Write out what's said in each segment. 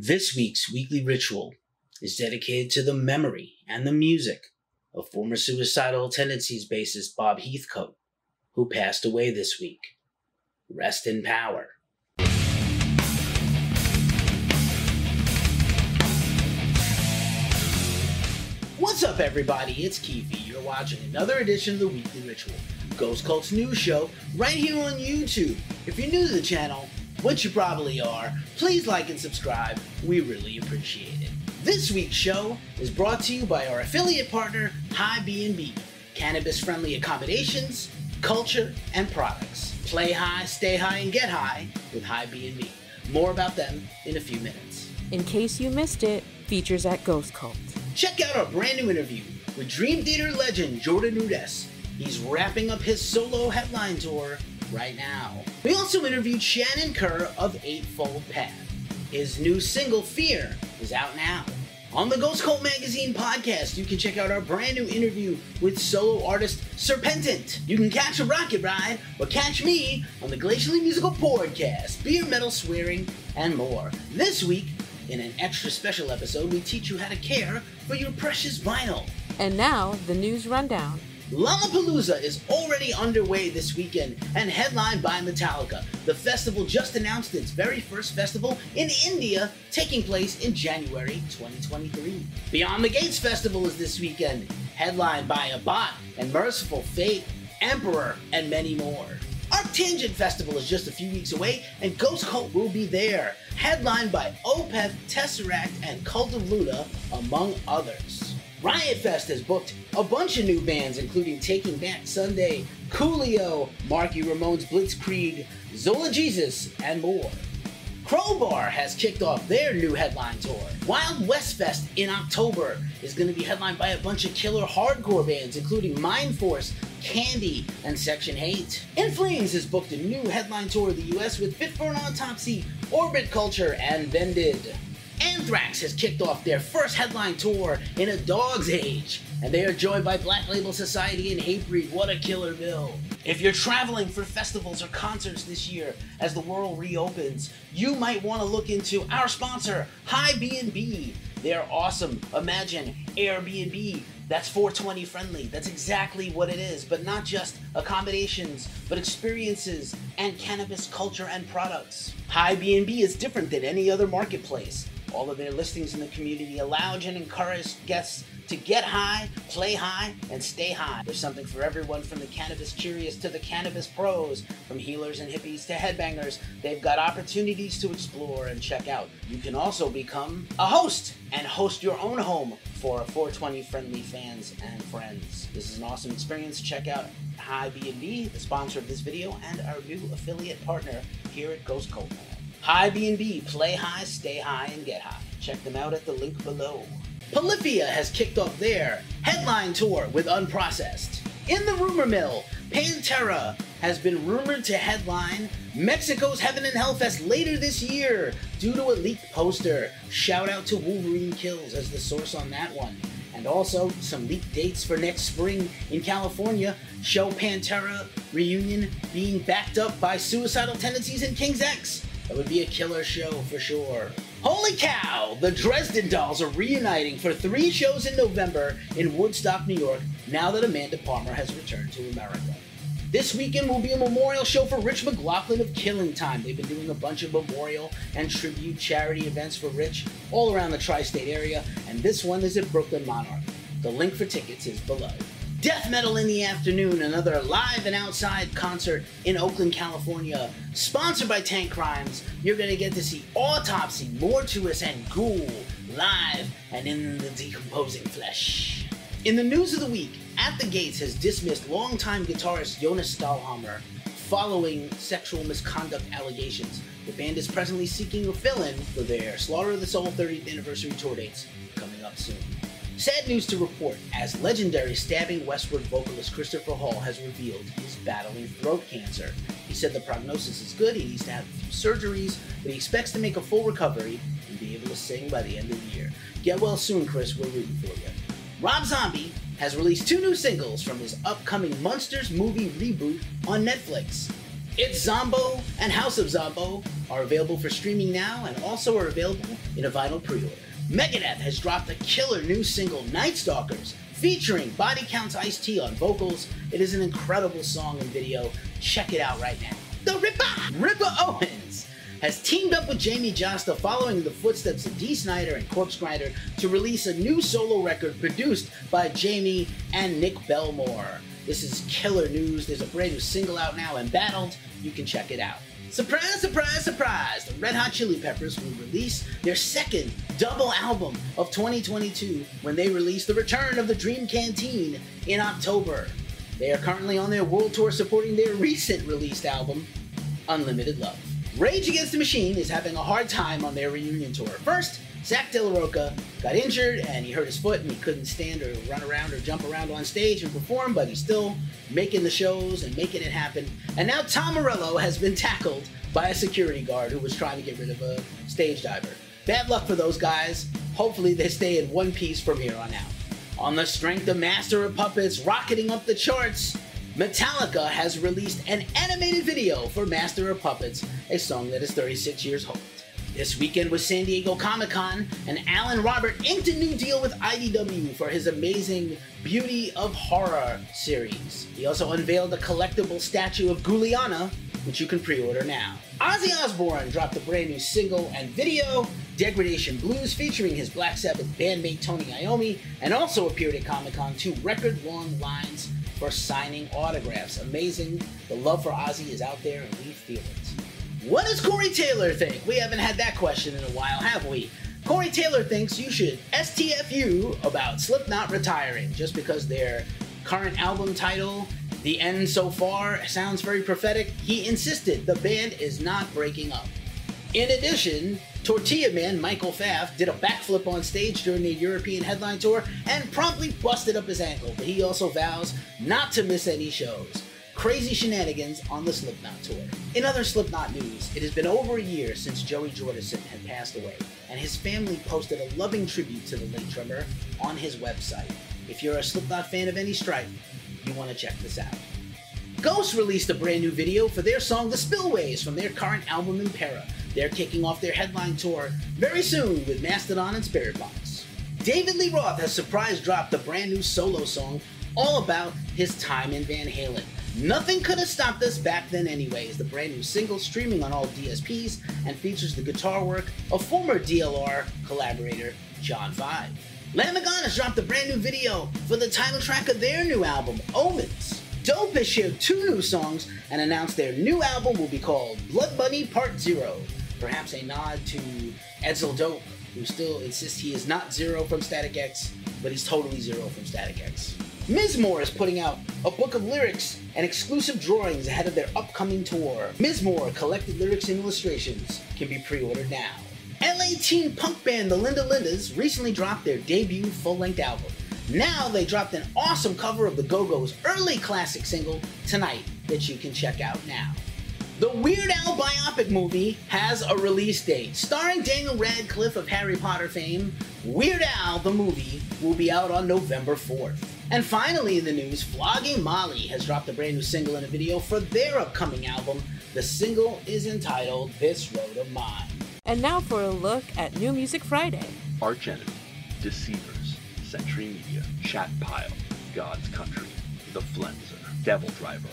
This week's weekly ritual is dedicated to the memory and the music of former suicidal tendencies bassist Bob Heathcote, who passed away this week. Rest in power. What's up, everybody? It's Keefe. You're watching another edition of the Weekly Ritual, Ghost Cult's news show, right here on YouTube. If you're new to the channel, which you probably are, please like and subscribe. We really appreciate it. This week's show is brought to you by our affiliate partner, HiBNB, cannabis-friendly accommodations, culture, and products. Play high, stay high, and get high with HiBNB. More about them in a few minutes. In case you missed it, features at Ghost Cult. Check out our brand new interview with Dream Theater legend Jordan Rudess. He's wrapping up his solo headline tour right now. We also interviewed Shannon Kerr of Eightfold Path. His new single, Fear, is out now. On the Ghost Cult Magazine podcast, you can check out our brand new interview with solo artist Serpentant. You can catch a rocket ride or catch me on the Glacially Musical Pouredcast, beer, metal, swearing, and more. This week, in an extra special episode, we teach you how to care for your precious vinyl. And now, the news rundown. Lollapalooza is already underway this weekend and headlined by Metallica. The festival just announced its very first festival in India, taking place in January 2023. Beyond the Gates Festival is this weekend, headlined by Abbath and Mercyful Fate, Emperor, and many more. Our Arctangent Festival is just a few weeks away, and Ghost Cult will be there, headlined by Opeth, Tesseract, and Cult of Luna, among others. Riot Fest has booked a bunch of new bands, including Taking Back Sunday, Coolio, Marky Ramone's Blitzkrieg, Zola Jesus, and more. Crowbar has kicked off their new headline tour. Wild West Fest in October is going to be headlined by a bunch of killer hardcore bands, including Mindforce, Candy, and Section H8. In Flames has booked a new headline tour of the US with Fit for an Autopsy, Orbit Culture, and Vended. Anthrax has kicked off their first headline tour in a dog's age, and they are joined by Black Label Society and Hatebreed. What a killer bill! If you're traveling for festivals or concerts this year as the world reopens, you might want to look into our sponsor, HiBNB. They're awesome. Imagine Airbnb that's 420 friendly. That's exactly what it is, but not just accommodations, but experiences and cannabis culture and products. HiBNB is different than any other marketplace. All of their listings in the community allow and encourage guests to get high, play high, and stay high. There's something for everyone from the cannabis curious to the cannabis pros, from healers and hippies to headbangers. They've got opportunities to explore and check out. You can also become a host and host your own home for 420 friendly fans and friends. This is an awesome experience. Check out HiBNB, the sponsor of this video, and our new affiliate partner here at Ghost Cult. HiBNB, play high, stay high, and get high. Check them out at the link below. Polyphia has kicked off their headline tour with Unprocessed. In the rumor mill, Pantera has been rumored to headline Mexico's Heaven and Hell Fest later this year due to a leaked poster. Shout out to Wolverine Kills as the source on that one. And also some leaked dates for next spring in California show Pantera reunion being backed up by Suicidal Tendencies and King's X. That would be a killer show for sure. Holy cow! The Dresden Dolls are reuniting for three shows in November in Woodstock, New York, now that Amanda Palmer has returned to America. This weekend will be a memorial show for Rich McLaughlin of Killing Time. They've been doing a bunch of memorial and tribute charity events for Rich all around the tri state area, and this one is at Brooklyn Monarch. The link for tickets is below. Death Metal in the Afternoon, another live and outside concert in Oakland, California, sponsored by Tankcrimes. You're going to get to see Autopsy, Mortuous, and Ghoul live and in the decomposing flesh. In the news of the week, At the Gates has dismissed longtime guitarist Jonas Stålhammar following sexual misconduct allegations. The band is presently seeking a fill in for their Slaughter of the Soul 30th anniversary tour dates coming up soon. Sad news to report, as legendary Stabbing Westward vocalist Christopher Hall has revealed he's battling throat cancer. He said the prognosis is good, he needs to have a few surgeries, but he expects to make a full recovery and be able to sing by the end of the year. Get well soon, Chris, we're rooting for you. Rob Zombie has released two new singles from his upcoming Munsters movie reboot on Netflix. It's Zombo and House of Zombo are available for streaming now and also are available in a vinyl pre-order. Megadeth has dropped a killer new single, Night Stalkers, featuring Body Counts Ice T on vocals. It is an incredible song and video. Check it out right now. The Ripper! Ripper Owens has teamed up with Jamey Jasta following the footsteps of Dee Snider and Corpsegrinder to release a new solo record produced by Jamey and Nick Bellmore. This is killer news. There's a brand new single out now, Embattled. You can check it out. Surprise, surprise, surprise! The Red Hot Chili Peppers will release their second double album of 2022 when they release The Return of the Dream Canteen in October. They are currently on their world tour supporting their recent released album, Unlimited Love. Rage Against the Machine is having a hard time on their reunion tour. First, Zach De La Rocha got injured and he hurt his foot and he couldn't stand or run around or jump around on stage and perform, but he's still making the shows and making it happen. And now Tom Morello has been tackled by a security guard who was trying to get rid of a stage diver. Bad luck for those guys. Hopefully they stay in one piece from here on out. On the strength of Master of Puppets rocketing up the charts, Metallica has released an animated video for Master of Puppets, a song that is 36 years old. This weekend was San Diego Comic Con, and Alan Robert inked a new deal with IDW for his amazing Beauty of Horror series. He also unveiled a collectible statue of Guliana, which you can pre order now. Ozzy Osbourne dropped a brand new single and video, Degradation Blues, featuring his Black Sabbath bandmate Tony Iommi, and also appeared at Comic Con to record long lines for signing autographs. Amazing. The love for Ozzy is out there and we feel it. What does Corey Taylor think? We haven't had that question in a while, have we? Corey Taylor thinks you should STFU about Slipknot retiring just because their current album title, The End So Far, sounds very prophetic. He insisted the band is not breaking up. In addition, Tortilla Man Michael Pfaff did a backflip on stage during the European headline tour and promptly busted up his ankle, but he also vows not to miss any shows. Crazy shenanigans on the Slipknot tour. In other Slipknot news, it has been over a year since Joey Jordison had passed away, and his family posted a loving tribute to the late drummer on his website. If you're a Slipknot fan of any stripe, you want to check this out. Ghost released a brand new video for their song The Spillways from their current album Impera. They're kicking off their headline tour very soon with Mastodon and Spiritbox. David Lee Roth has surprise dropped a brand new solo song all about his time in Van Halen. Nothing could have stopped us back then, anyways. The brand new single streaming on all DSPs and features the guitar work of former DLR collaborator John Five. God has dropped a brand new video for the title track of their new album, Omens. Dope has shared two new songs and announced their new album will be called Blood Money Part Zero. Perhaps a nod to Edsel Dope, who still insists he is not Zero from Static X, but he's totally Zero from Static X. Mizmor is putting out a book of lyrics and exclusive drawings ahead of their upcoming tour. Mizmor collected lyrics and illustrations can be pre-ordered now. LA teen punk band The Linda Lindas recently dropped their debut full-length album. Now they dropped an awesome cover of the Go-Go's early classic single, Tonight, that you can check out now. The Weird Al biopic movie has a release date. Starring Daniel Radcliffe of Harry Potter fame, Weird Al the movie will be out on November 4th. And finally in the news, Flogging Molly has dropped a brand new single and a video for their upcoming album. The single is entitled This Road of Mine. And now for a look at New Music Friday. Arch Enemy, Deceivers, Century Media, Chat Pile, God's Country, The Flenser, Devil Driver,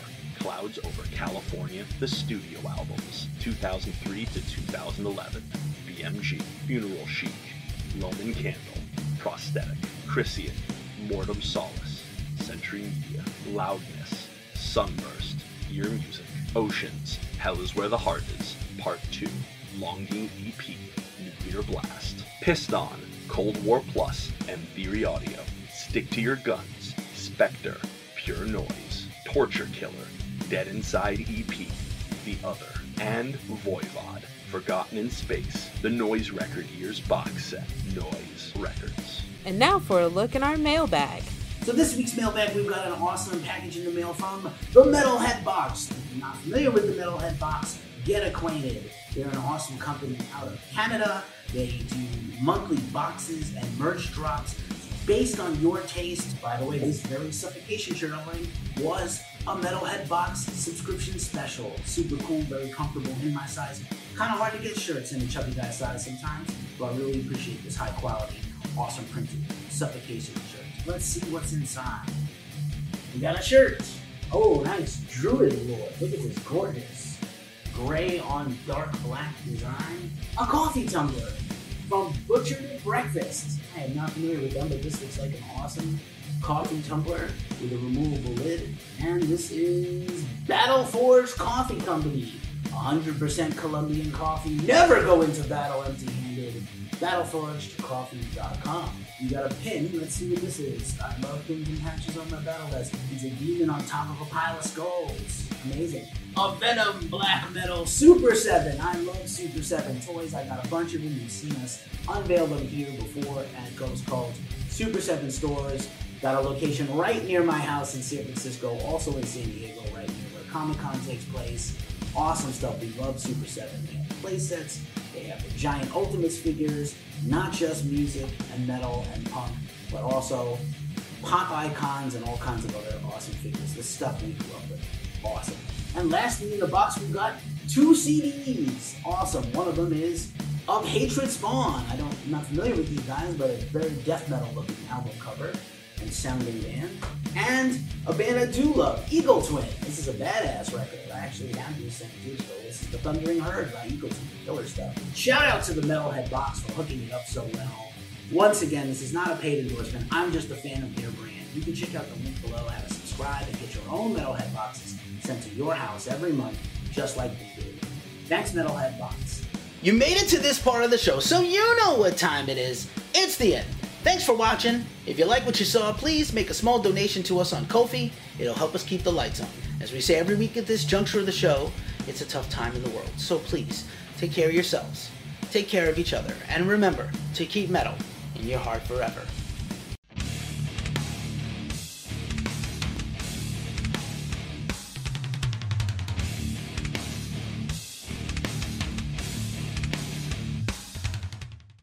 Clouds Over California, the studio albums, 2003 to 2011, BMG, Funeral Chic, Roman Candle, Prosthetic, Chrysian, Mortem Solace, Century Media, Loudness, Sunburst, Ear Music, Oceans, Hell is Where the Heart Is, Part 2, Longing EP, Nuclear Blast, Piston, Cold War Plus, and Theory Audio, Stick to Your Guns, Spectre, Pure Noise, Torture Killer, Dead Inside EP, The Other, and Voivod, Forgotten in Space, the Noise Record Years box set, Noise Records. And now for a look in our mailbag. So this week's mailbag, we've got an awesome package in the mail from the Metalhead Box. If you're not familiar with the Metalhead Box, get acquainted. They're an awesome company out of Canada. They do monthly boxes and merch drops based on your taste. By the way, this very suffocation shirt I'm wearing was a Metalhead Box subscription special. Super cool, very comfortable in my size. Kind of hard to get shirts in a chubby guy size sometimes, but I really appreciate this high quality, awesome printed suffocation shirt. Let's see what's inside. We got a shirt. Oh, nice. Druid Lord. Look at this gorgeous gray on dark black design. A coffee tumbler from Butchered Breakfast. I am not familiar with them, but this looks like an awesome coffee tumbler with a removable lid. And this is Battle Forge Coffee Company. 100% Colombian coffee. Never go into battle empty handed. BattleForgedCoffee.com. You got a pin. Let's see what this is. I love pins and patches on my battle vest. He's a demon on top of a pile of skulls. Amazing. A Venom Black Metal Super 7. I love Super 7 toys. I got a bunch of them. You've seen us unveil them here before at Ghost Cult. Super 7 stores. Got a location right near my house in San Francisco, also in San Diego, right near where Comic Con takes place. Awesome stuff. We love Super 7. They have play sets, they have the giant Ultimates figures, not just music and metal and punk, but also pop icons and all kinds of other awesome figures. The stuff we grew up with. Awesome. And lastly, in the box, we've got two CDs. Awesome. One of them is Of Hatred Spawn. I don't, I'm not familiar with these guys, but a very death metal looking album cover and sounding band. And a band I do love, Eagle Twin. This is a badass record. I actually have this too, so this is The Thundering Herd by Eagle Twin. Killer stuff. Shout out to the Metalhead Box for hooking it up so well. Once again, this is not a paid endorsement. I'm just a fan of their brand. You can check out the link below, how to subscribe, and get your own Metalhead boxes sent to your house every month, just like we do. Thanks, Metalhead Box. You made it to this part of the show, so you know what time it is. It's the end. Thanks for watching. If you like what you saw, please make a small donation to us on Ko-fi. It'll help us keep the lights on. As we say every week at this juncture of the show, it's a tough time in the world. So please, take care of yourselves, take care of each other, and remember to keep metal in your heart forever.